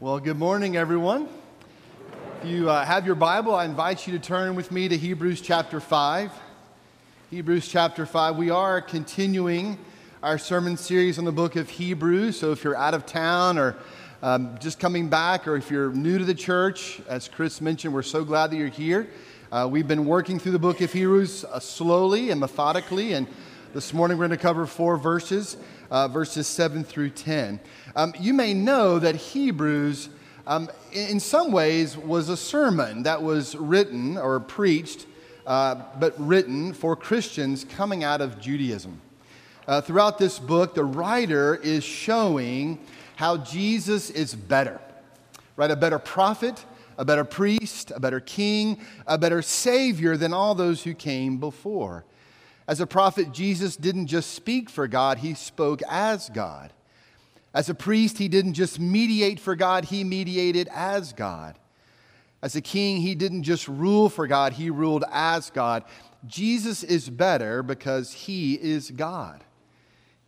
Well, good morning, everyone. If you uh, have your Bible, I invite you to turn with me to Hebrews chapter 5. Hebrews chapter 5. We are continuing our sermon series on the book of Hebrews. So if you're out of town or um, just coming back, or if you're new to the church, as Chris mentioned, we're so glad that you're here. Uh, we've been working through the book of Hebrews uh, slowly and methodically, and this morning we're going to cover four verses, uh, verses 7 through 10. Um, you may know that Hebrews, um, in some ways, was a sermon that was written or preached, uh, but written for Christians coming out of Judaism. Uh, throughout this book, the writer is showing how Jesus is better, right? A better prophet, a better priest, a better king, a better savior than all those who came before. As a prophet, Jesus didn't just speak for God, he spoke as God. As a priest, he didn't just mediate for God, he mediated as God. As a king, he didn't just rule for God, he ruled as God. Jesus is better because he is God.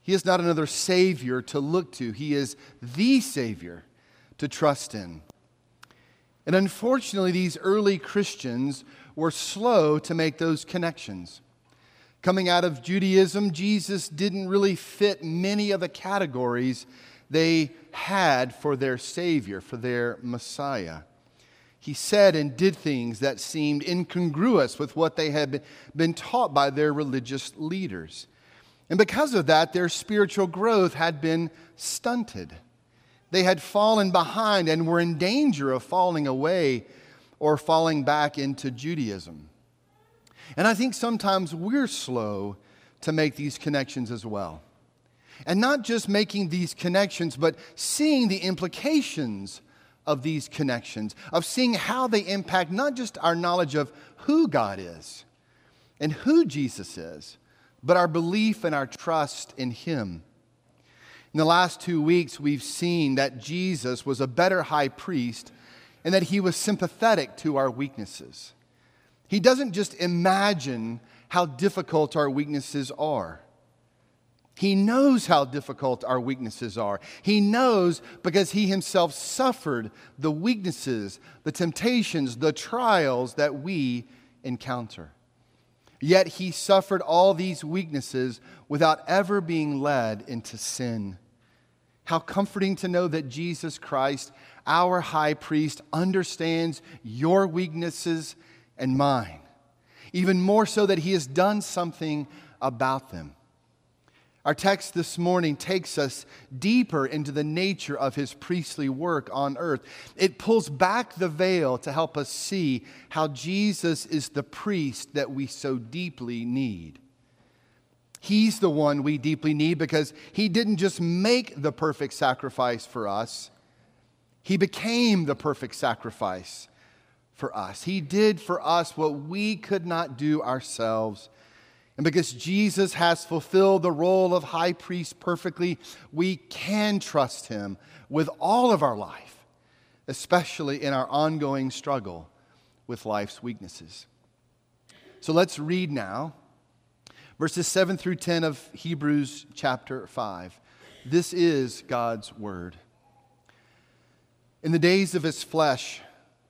He is not another Savior to look to, he is the Savior to trust in. And unfortunately, these early Christians were slow to make those connections. Coming out of Judaism, Jesus didn't really fit many of the categories they had for their Savior, for their Messiah. He said and did things that seemed incongruous with what they had been taught by their religious leaders. And because of that, their spiritual growth had been stunted. They had fallen behind and were in danger of falling away or falling back into Judaism. And I think sometimes we're slow to make these connections as well. And not just making these connections, but seeing the implications of these connections, of seeing how they impact not just our knowledge of who God is and who Jesus is, but our belief and our trust in Him. In the last two weeks, we've seen that Jesus was a better high priest and that he was sympathetic to our weaknesses. He doesn't just imagine how difficult our weaknesses are. He knows how difficult our weaknesses are. He knows because he himself suffered the weaknesses, the temptations, the trials that we encounter. Yet he suffered all these weaknesses without ever being led into sin. How comforting to know that Jesus Christ, our high priest, understands your weaknesses and mine. Even more so that he has done something about them. Our text this morning takes us deeper into the nature of his priestly work on earth. It pulls back the veil to help us see how Jesus is the priest that we so deeply need. He's the one we deeply need because he didn't just make the perfect sacrifice for us, he became the perfect sacrifice for us. He did for us what we could not do ourselves. And because Jesus has fulfilled the role of high priest perfectly, we can trust him with all of our life, especially in our ongoing struggle with life's weaknesses. So let's read now verses 7 through 10 of Hebrews chapter 5. This is God's word. In the days of his flesh,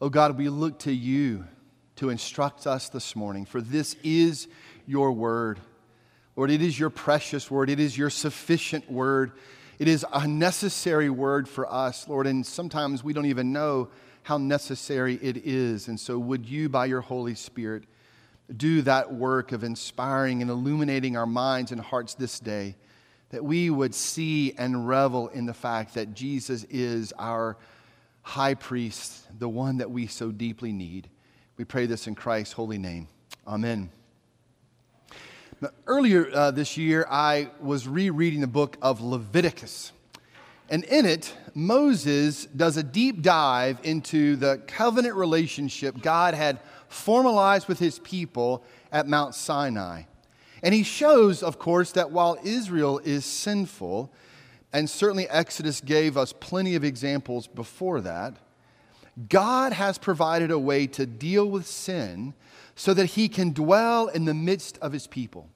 Oh God, we look to you to instruct us this morning, for this is your word. Lord, it is your precious word, it is your sufficient word. It is a necessary word for us, Lord, and sometimes we don't even know how necessary it is. And so, would you, by your Holy Spirit, do that work of inspiring and illuminating our minds and hearts this day, that we would see and revel in the fact that Jesus is our high priest, the one that we so deeply need. We pray this in Christ's holy name. Amen. Now, earlier uh, this year, I was rereading the book of Leviticus. And in it, Moses does a deep dive into the covenant relationship God had formalized with his people at Mount Sinai. And he shows, of course, that while Israel is sinful, and certainly Exodus gave us plenty of examples before that, God has provided a way to deal with sin so that he can dwell in the midst of his people.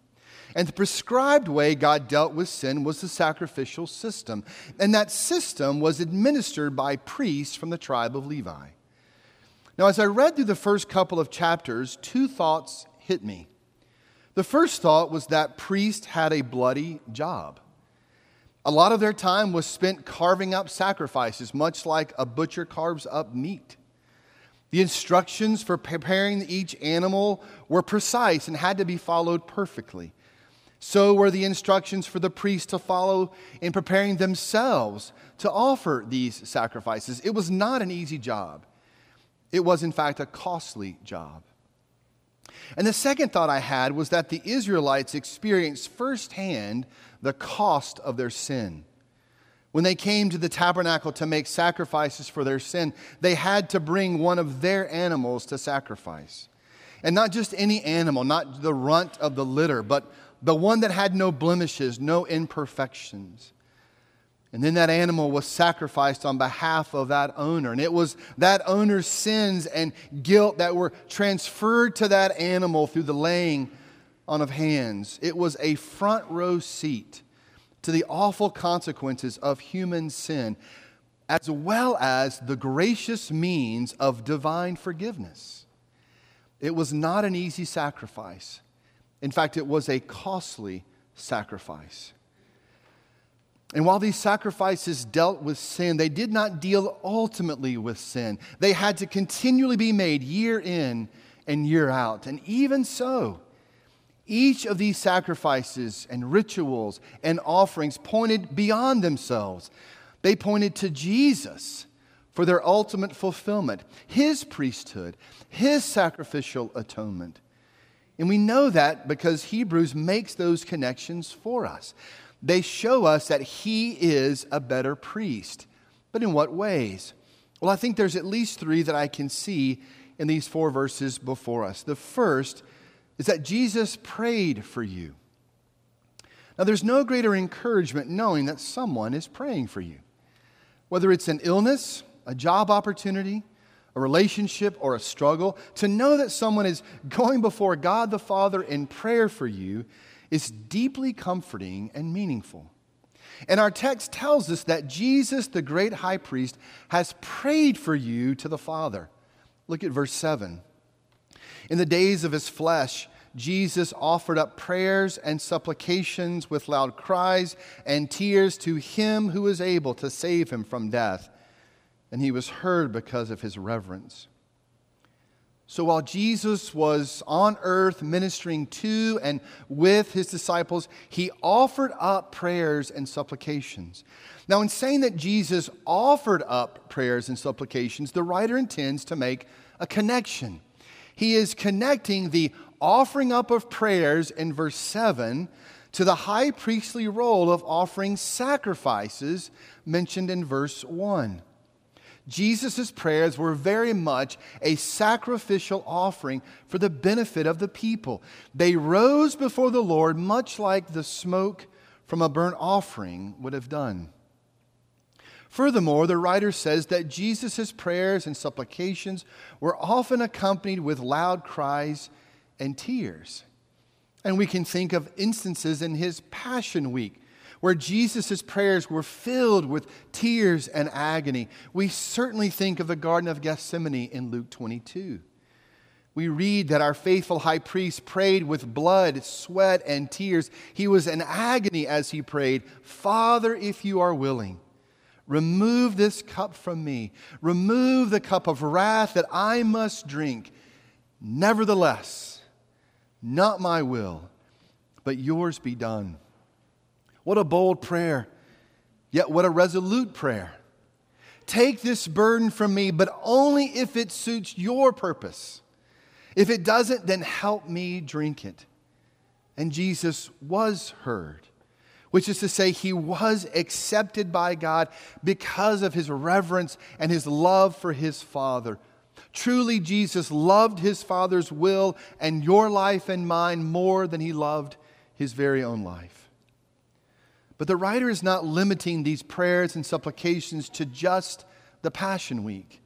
And the prescribed way God dealt with sin was the sacrificial system. And that system was administered by priests from the tribe of Levi. Now, as I read through the first couple of chapters, two thoughts hit me. The first thought was that priests had a bloody job. A lot of their time was spent carving up sacrifices, much like a butcher carves up meat. The instructions for preparing each animal were precise and had to be followed perfectly. So were the instructions for the priests to follow in preparing themselves to offer these sacrifices. It was not an easy job, it was, in fact, a costly job. And the second thought I had was that the Israelites experienced firsthand the cost of their sin. When they came to the tabernacle to make sacrifices for their sin, they had to bring one of their animals to sacrifice. And not just any animal, not the runt of the litter, but the one that had no blemishes, no imperfections. And then that animal was sacrificed on behalf of that owner. And it was that owner's sins and guilt that were transferred to that animal through the laying on of hands. It was a front row seat to the awful consequences of human sin, as well as the gracious means of divine forgiveness. It was not an easy sacrifice. In fact, it was a costly sacrifice. And while these sacrifices dealt with sin, they did not deal ultimately with sin. They had to continually be made year in and year out. And even so, each of these sacrifices and rituals and offerings pointed beyond themselves. They pointed to Jesus for their ultimate fulfillment, his priesthood, his sacrificial atonement. And we know that because Hebrews makes those connections for us. They show us that he is a better priest. But in what ways? Well, I think there's at least three that I can see in these four verses before us. The first is that Jesus prayed for you. Now, there's no greater encouragement knowing that someone is praying for you. Whether it's an illness, a job opportunity, a relationship, or a struggle, to know that someone is going before God the Father in prayer for you is deeply comforting and meaningful. And our text tells us that Jesus, the great high priest, has prayed for you to the Father. Look at verse 7. In the days of his flesh, Jesus offered up prayers and supplications with loud cries and tears to him who is able to save him from death. And he was heard because of his reverence. So while Jesus was on earth ministering to and with his disciples, he offered up prayers and supplications. Now, in saying that Jesus offered up prayers and supplications, the writer intends to make a connection. He is connecting the offering up of prayers in verse 7 to the high priestly role of offering sacrifices mentioned in verse 1. Jesus' prayers were very much a sacrificial offering for the benefit of the people. They rose before the Lord much like the smoke from a burnt offering would have done. Furthermore, the writer says that Jesus' prayers and supplications were often accompanied with loud cries and tears. And we can think of instances in his Passion Week where Jesus' prayers were filled with tears and agony. We certainly think of the Garden of Gethsemane in Luke 22. We read that our faithful high priest prayed with blood, sweat, and tears. He was in agony as he prayed, Father, if you are willing, Remove this cup from me. Remove the cup of wrath that I must drink. Nevertheless, not my will, but yours be done. What a bold prayer, yet what a resolute prayer. Take this burden from me, but only if it suits your purpose. If it doesn't, then help me drink it. And Jesus was heard. which is to say, he was accepted by God because of his reverence and his love for his Father. Truly, Jesus loved his Father's will and your life and mine more than he loved his very own life. But the writer is not limiting these prayers and supplications to just the Passion Week.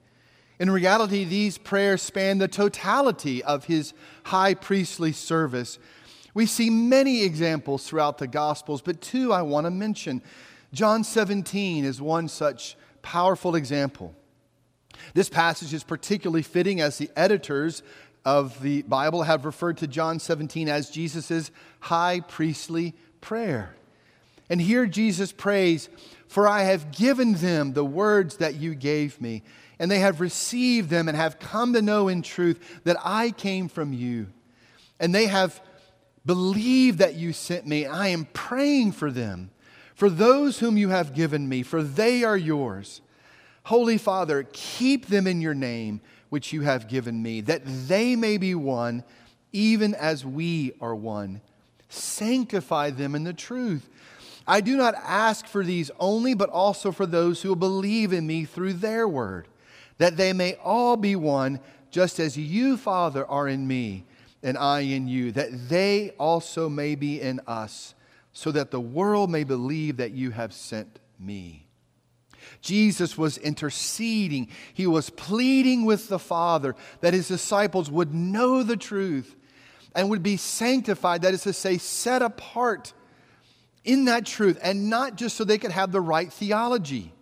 In reality, these prayers span the totality of his high priestly service. We see many examples throughout the Gospels, but two I want to mention. John 17 is one such powerful example. This passage is particularly fitting as the editors of the Bible have referred to John 17 as Jesus' high priestly prayer. And here Jesus prays, For I have given them the words that you gave me and they have received them and have come to know in truth that I came from you. And they have believed that you sent me. I am praying for them, for those whom you have given me, for they are yours. Holy Father, keep them in your name, which you have given me, that they may be one, even as we are one. Sanctify them in the truth. I do not ask for these only, but also for those who will believe in me through their word that they may all be one, just as you, Father, are in me and I in you, that they also may be in us, so that the world may believe that you have sent me. Jesus was interceding. He was pleading with the Father that his disciples would know the truth and would be sanctified, that is to say, set apart in that truth, and not just so they could have the right theology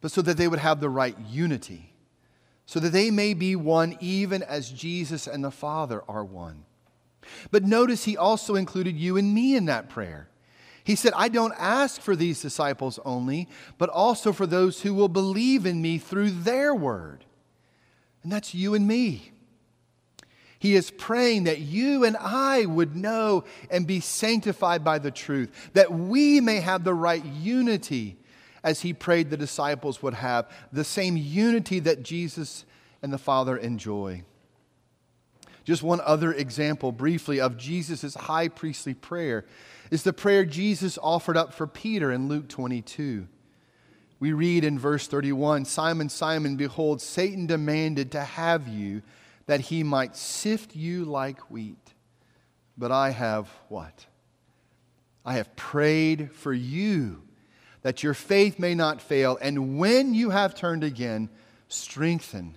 but so that they would have the right unity, so that they may be one even as Jesus and the Father are one. But notice he also included you and me in that prayer. He said, I don't ask for these disciples only, but also for those who will believe in me through their word. And that's you and me. He is praying that you and I would know and be sanctified by the truth, that we may have the right unity as he prayed the disciples would have, the same unity that Jesus and the Father enjoy. Just one other example, briefly, of Jesus' high priestly prayer is the prayer Jesus offered up for Peter in Luke 22. We read in verse 31 Simon, Simon, behold, Satan demanded to have you that he might sift you like wheat. But I have what? I have prayed for you that your faith may not fail, and when you have turned again, strengthen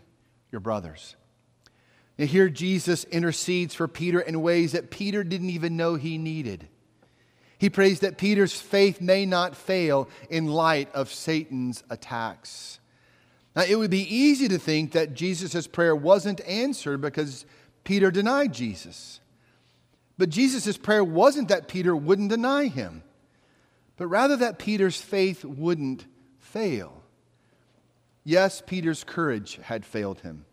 your brothers. And here Jesus intercedes for Peter in ways that Peter didn't even know he needed. He prays that Peter's faith may not fail in light of Satan's attacks. Now, it would be easy to think that Jesus' prayer wasn't answered because Peter denied Jesus. But Jesus' prayer wasn't that Peter wouldn't deny him but rather that Peter's faith wouldn't fail. Yes, Peter's courage had failed him,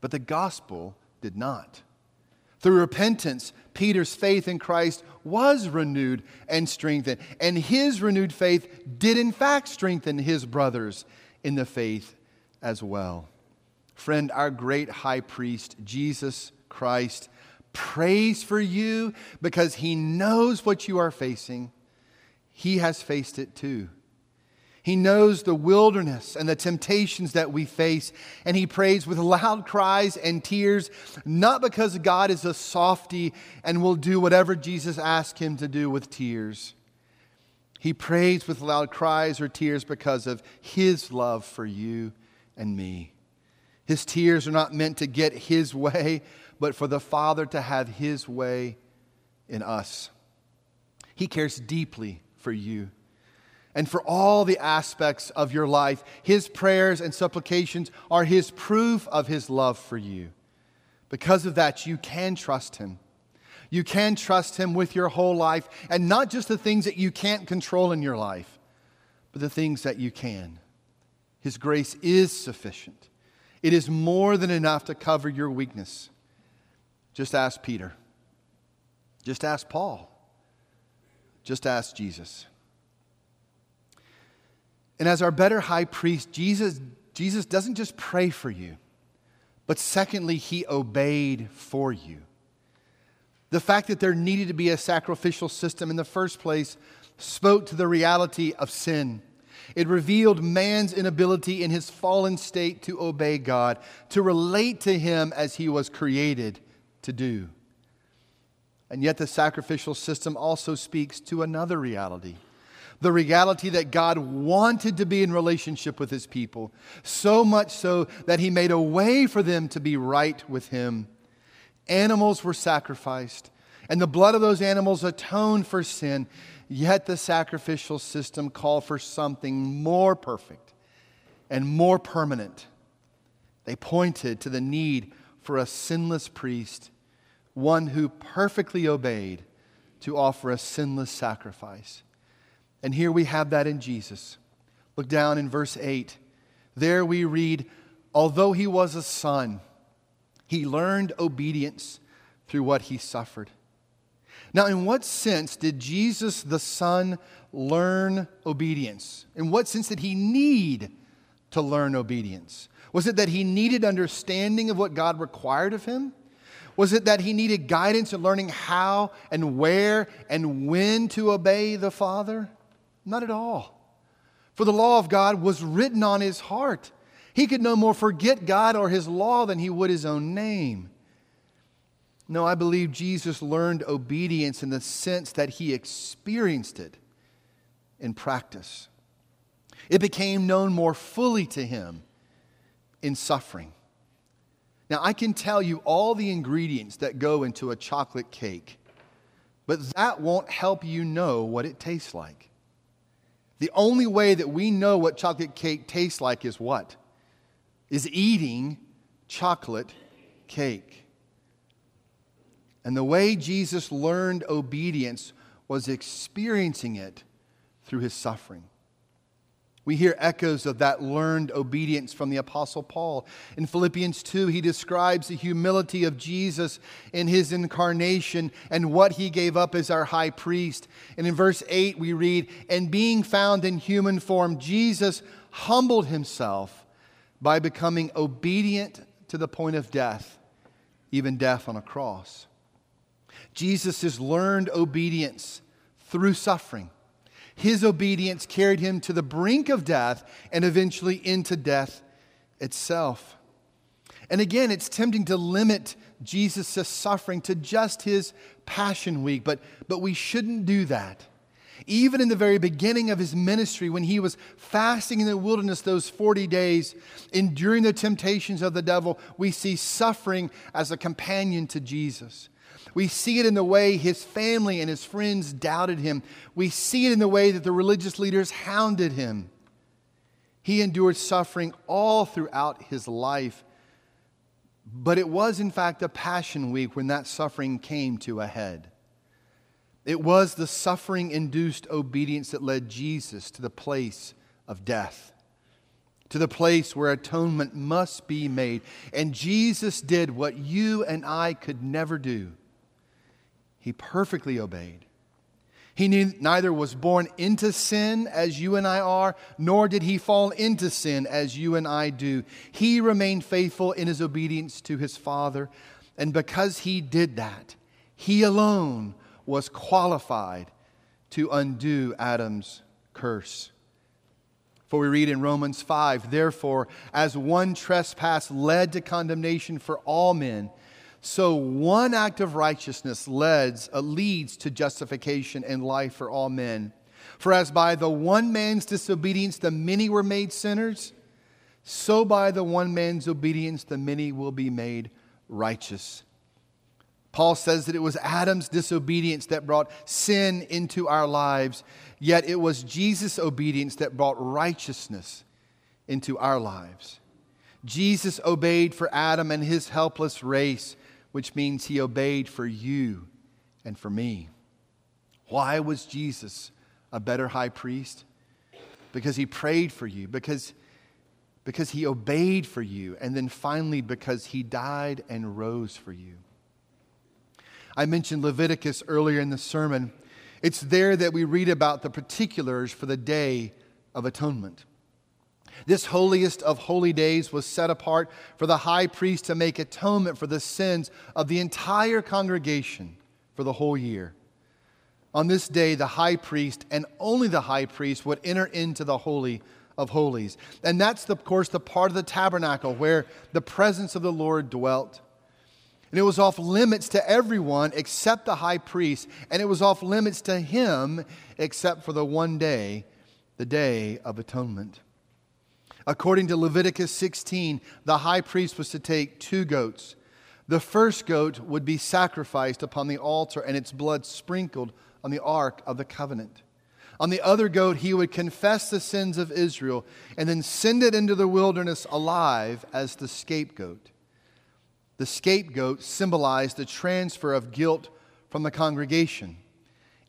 but the gospel did not. Through repentance, Peter's faith in Christ was renewed and strengthened, and his renewed faith did, in fact, strengthen his brothers in the faith as well. Friend, our great high priest, Jesus Christ, prays for you because he knows what you are facing he has faced it too. He knows the wilderness and the temptations that we face, and he prays with loud cries and tears, not because God is a softy and will do whatever Jesus asked him to do with tears. He prays with loud cries or tears because of his love for you and me. His tears are not meant to get his way, but for the Father to have his way in us. He cares deeply for you and for all the aspects of your life. His prayers and supplications are His proof of His love for you. Because of that, you can trust Him. You can trust Him with your whole life, and not just the things that you can't control in your life, but the things that you can. His grace is sufficient, it is more than enough to cover your weakness. Just ask Peter, just ask Paul. Just ask Jesus. And as our better high priest, Jesus, Jesus doesn't just pray for you, but secondly, he obeyed for you. The fact that there needed to be a sacrificial system in the first place spoke to the reality of sin. It revealed man's inability in his fallen state to obey God, to relate to him as he was created to do. And yet, the sacrificial system also speaks to another reality the reality that God wanted to be in relationship with his people, so much so that he made a way for them to be right with him. Animals were sacrificed, and the blood of those animals atoned for sin. Yet the sacrificial system called for something more perfect and more permanent. They pointed to the need for a sinless priest, one who perfectly obeyed to offer a sinless sacrifice. And here we have that in Jesus. Look down in verse 8. There we read, Although he was a son, he learned obedience through what he suffered. Now, in what sense did Jesus the Son learn obedience? In what sense did he need to learn obedience? Was it that he needed understanding of what God required of him? Was it that he needed guidance in learning how and where and when to obey the Father? Not at all. For the law of God was written on his heart. He could no more forget God or his law than he would his own name. No, I believe Jesus learned obedience in the sense that he experienced it in practice. It became known more fully to him in suffering. Now, I can tell you all the ingredients that go into a chocolate cake, but that won't help you know what it tastes like. The only way that we know what chocolate cake tastes like is what? Is eating chocolate cake. And the way Jesus learned obedience was experiencing it through his suffering. We hear echoes of that learned obedience from the Apostle Paul. In Philippians 2, he describes the humility of Jesus in his incarnation and what he gave up as our high priest. And in verse 8, we read, And being found in human form, Jesus humbled himself by becoming obedient to the point of death, even death on a cross. Jesus' has learned obedience through suffering. His obedience carried him to the brink of death and eventually into death itself. And again, it's tempting to limit Jesus' suffering to just his Passion Week, but, but we shouldn't do that. Even in the very beginning of his ministry, when he was fasting in the wilderness those 40 days, enduring the temptations of the devil, we see suffering as a companion to Jesus. We see it in the way his family and his friends doubted him. We see it in the way that the religious leaders hounded him. He endured suffering all throughout his life. But it was, in fact, a Passion Week when that suffering came to a head. It was the suffering induced obedience that led Jesus to the place of death, to the place where atonement must be made. And Jesus did what you and I could never do. He perfectly obeyed. He neither was born into sin as you and I are, nor did he fall into sin as you and I do. He remained faithful in his obedience to his Father. And because he did that, he alone was qualified to undo Adam's curse. For we read in Romans 5, therefore, as one trespass led to condemnation for all men, so one act of righteousness leads, uh, leads to justification and life for all men. For as by the one man's disobedience the many were made sinners, so by the one man's obedience the many will be made righteous. Paul says that it was Adam's disobedience that brought sin into our lives, yet it was Jesus' obedience that brought righteousness into our lives. Jesus obeyed for Adam and his helpless race which means he obeyed for you and for me. Why was Jesus a better high priest? Because he prayed for you, because, because he obeyed for you, and then finally because he died and rose for you. I mentioned Leviticus earlier in the sermon. It's there that we read about the particulars for the Day of Atonement. This holiest of holy days was set apart for the high priest to make atonement for the sins of the entire congregation for the whole year. On this day, the high priest and only the high priest would enter into the Holy of Holies. And that's, of course, the part of the tabernacle where the presence of the Lord dwelt. And it was off limits to everyone except the high priest, and it was off limits to him except for the one day, the Day of Atonement. According to Leviticus 16, the high priest was to take two goats. The first goat would be sacrificed upon the altar and its blood sprinkled on the ark of the covenant. On the other goat, he would confess the sins of Israel and then send it into the wilderness alive as the scapegoat. The scapegoat symbolized the transfer of guilt from the congregation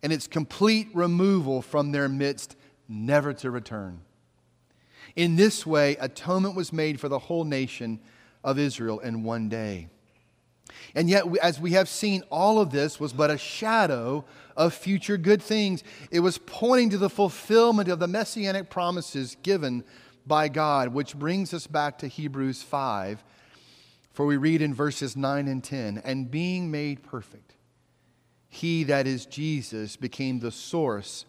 and its complete removal from their midst, never to return. In this way, atonement was made for the whole nation of Israel in one day. And yet, as we have seen, all of this was but a shadow of future good things. It was pointing to the fulfillment of the messianic promises given by God, which brings us back to Hebrews 5, for we read in verses 9 and 10 And being made perfect, he, that is Jesus, became the source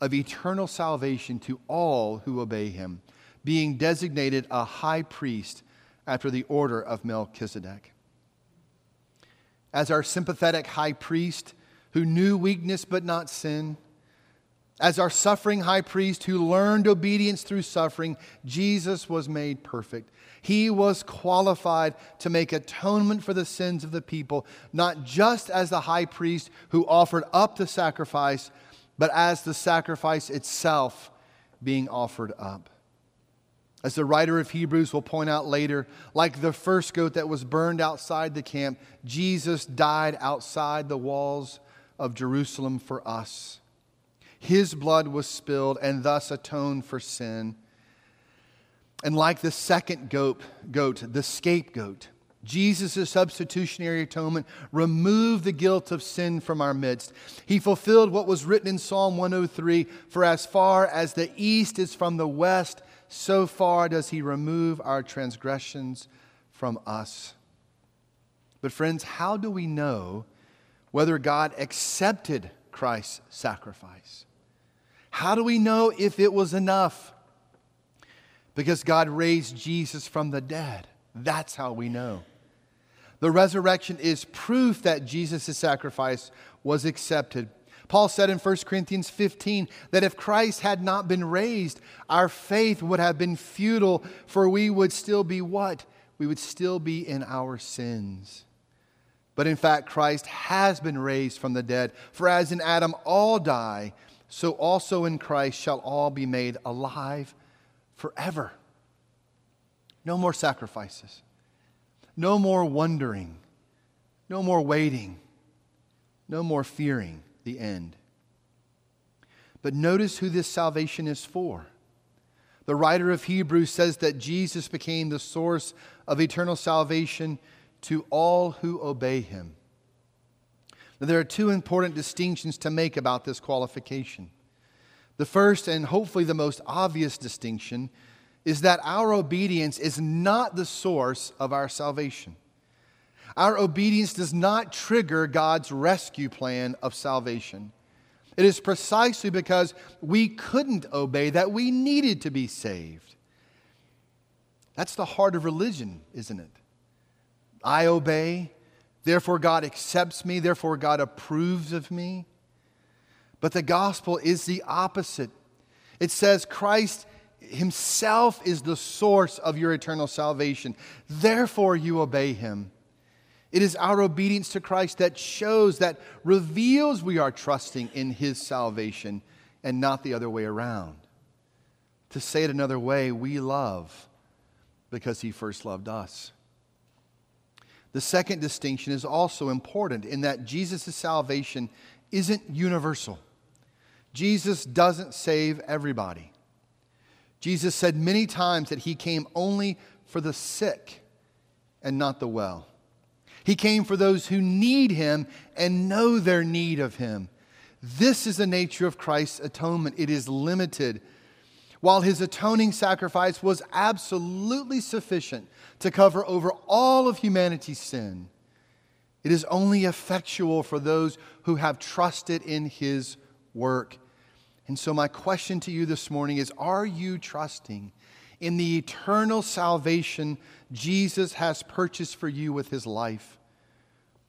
of eternal salvation to all who obey him being designated a high priest after the order of Melchizedek. As our sympathetic high priest who knew weakness but not sin, as our suffering high priest who learned obedience through suffering, Jesus was made perfect. He was qualified to make atonement for the sins of the people, not just as the high priest who offered up the sacrifice, but as the sacrifice itself being offered up. As the writer of Hebrews will point out later, like the first goat that was burned outside the camp, Jesus died outside the walls of Jerusalem for us. His blood was spilled and thus atoned for sin. And like the second goat, goat the scapegoat, Jesus' substitutionary atonement removed the guilt of sin from our midst. He fulfilled what was written in Psalm 103 For as far as the east is from the west, so far does he remove our transgressions from us. But, friends, how do we know whether God accepted Christ's sacrifice? How do we know if it was enough? Because God raised Jesus from the dead. That's how we know. The resurrection is proof that Jesus' sacrifice was accepted Paul said in 1 Corinthians 15 that if Christ had not been raised, our faith would have been futile, for we would still be what? We would still be in our sins. But in fact, Christ has been raised from the dead. For as in Adam all die, so also in Christ shall all be made alive forever. No more sacrifices, no more wondering, no more waiting, no more fearing the end. But notice who this salvation is for. The writer of Hebrews says that Jesus became the source of eternal salvation to all who obey him. There are two important distinctions to make about this qualification. The first, and hopefully the most obvious distinction, is that our obedience is not the source of our salvation. Our obedience does not trigger God's rescue plan of salvation. It is precisely because we couldn't obey that we needed to be saved. That's the heart of religion, isn't it? I obey, therefore God accepts me, therefore God approves of me. But the gospel is the opposite. It says Christ himself is the source of your eternal salvation. Therefore, you obey him. It is our obedience to Christ that shows, that reveals we are trusting in his salvation and not the other way around. To say it another way, we love because he first loved us. The second distinction is also important in that Jesus' salvation isn't universal. Jesus doesn't save everybody. Jesus said many times that he came only for the sick and not the well. He came for those who need him and know their need of him. This is the nature of Christ's atonement. It is limited. While his atoning sacrifice was absolutely sufficient to cover over all of humanity's sin, It is only effectual for those who have trusted in his work. And so, my question to you this morning is Are you trusting in the eternal salvation Jesus has purchased for you with his life?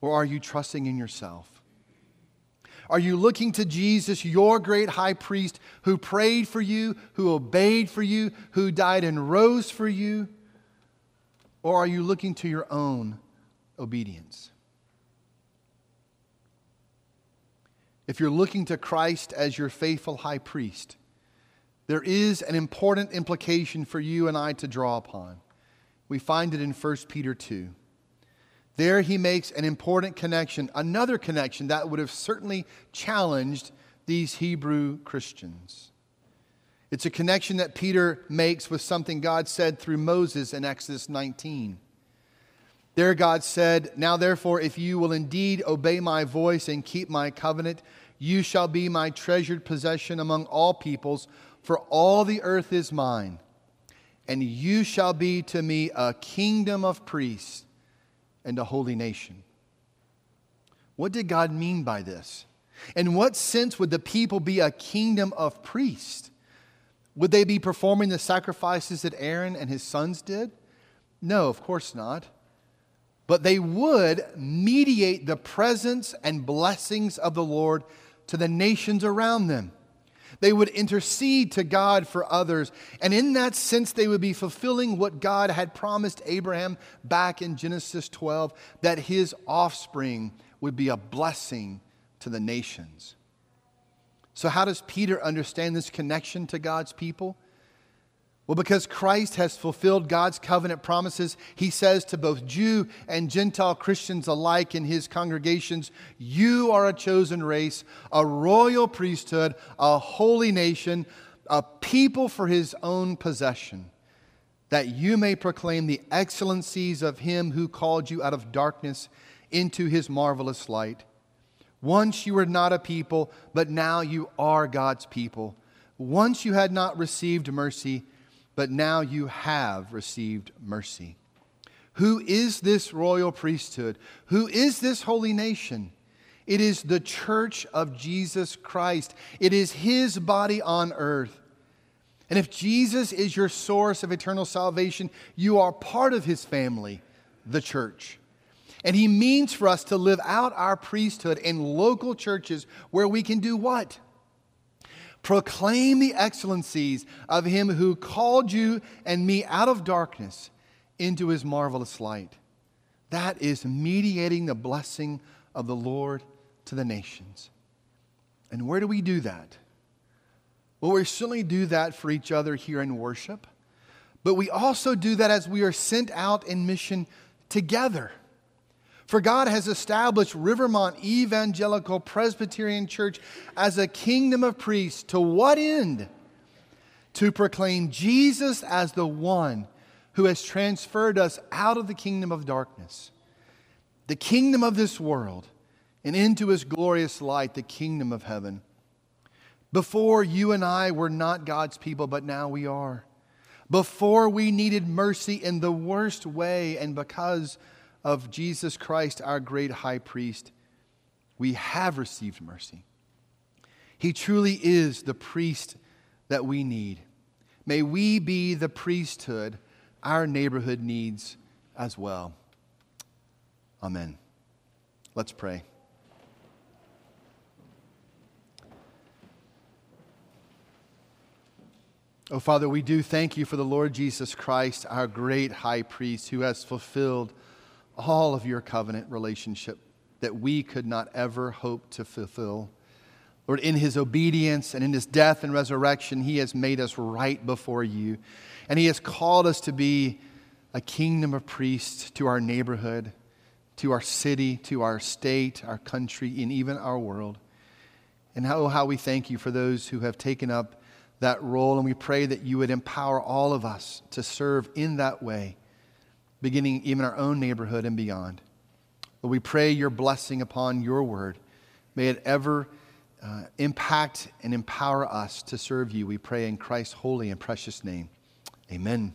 Or are you trusting in yourself? Are you looking to Jesus, your great high priest, who prayed for you, who obeyed for you, who died and rose for you? Or are you looking to your own obedience? If you're looking to Christ as your faithful high priest, there is an important implication for you and I to draw upon. We find it in 1 Peter 2. There he makes an important connection, another connection that would have certainly challenged these Hebrew Christians. It's a connection that Peter makes with something God said through Moses in Exodus 19. There, God said, Now therefore, if you will indeed obey my voice and keep my covenant, you shall be my treasured possession among all peoples, for all the earth is mine. And you shall be to me a kingdom of priests and a holy nation. What did God mean by this? In what sense would the people be a kingdom of priests? Would they be performing the sacrifices that Aaron and his sons did? No, of course not. But they would mediate the presence and blessings of the Lord to the nations around them. They would intercede to God for others. And in that sense, they would be fulfilling what God had promised Abraham back in Genesis 12 that his offspring would be a blessing to the nations. So, how does Peter understand this connection to God's people? Well, because Christ has fulfilled God's covenant promises, he says to both Jew and Gentile Christians alike in his congregations, You are a chosen race, a royal priesthood, a holy nation, a people for his own possession, that you may proclaim the excellencies of him who called you out of darkness into his marvelous light. Once you were not a people, but now you are God's people. Once you had not received mercy, but now you have received mercy. Who is this royal priesthood? Who is this holy nation? It is the church of Jesus Christ, it is his body on earth. And if Jesus is your source of eternal salvation, you are part of his family, the church. And he means for us to live out our priesthood in local churches where we can do what? Proclaim the excellencies of him who called you and me out of darkness into his marvelous light. That is mediating the blessing of the Lord to the nations. And where do we do that? Well, we certainly do that for each other here in worship, but we also do that as we are sent out in mission together. For God has established Rivermont Evangelical Presbyterian Church as a kingdom of priests. To what end? To proclaim Jesus as the one who has transferred us out of the kingdom of darkness, the kingdom of this world, and into his glorious light, the kingdom of heaven. Before you and I were not God's people, but now we are. Before we needed mercy in the worst way, and because of Jesus Christ, our great high priest, we have received mercy. He truly is the priest that we need. May we be the priesthood our neighborhood needs as well. Amen. Let's pray. Oh, Father, we do thank you for the Lord Jesus Christ, our great high priest, who has fulfilled all of your covenant relationship that we could not ever hope to fulfill. Lord, in his obedience and in his death and resurrection, he has made us right before you. And he has called us to be a kingdom of priests to our neighborhood, to our city, to our state, our country, and even our world. And how, how we thank you for those who have taken up that role. And we pray that you would empower all of us to serve in that way beginning even our own neighborhood and beyond. But we pray your blessing upon your word. May it ever uh, impact and empower us to serve you. We pray in Christ's holy and precious name. Amen.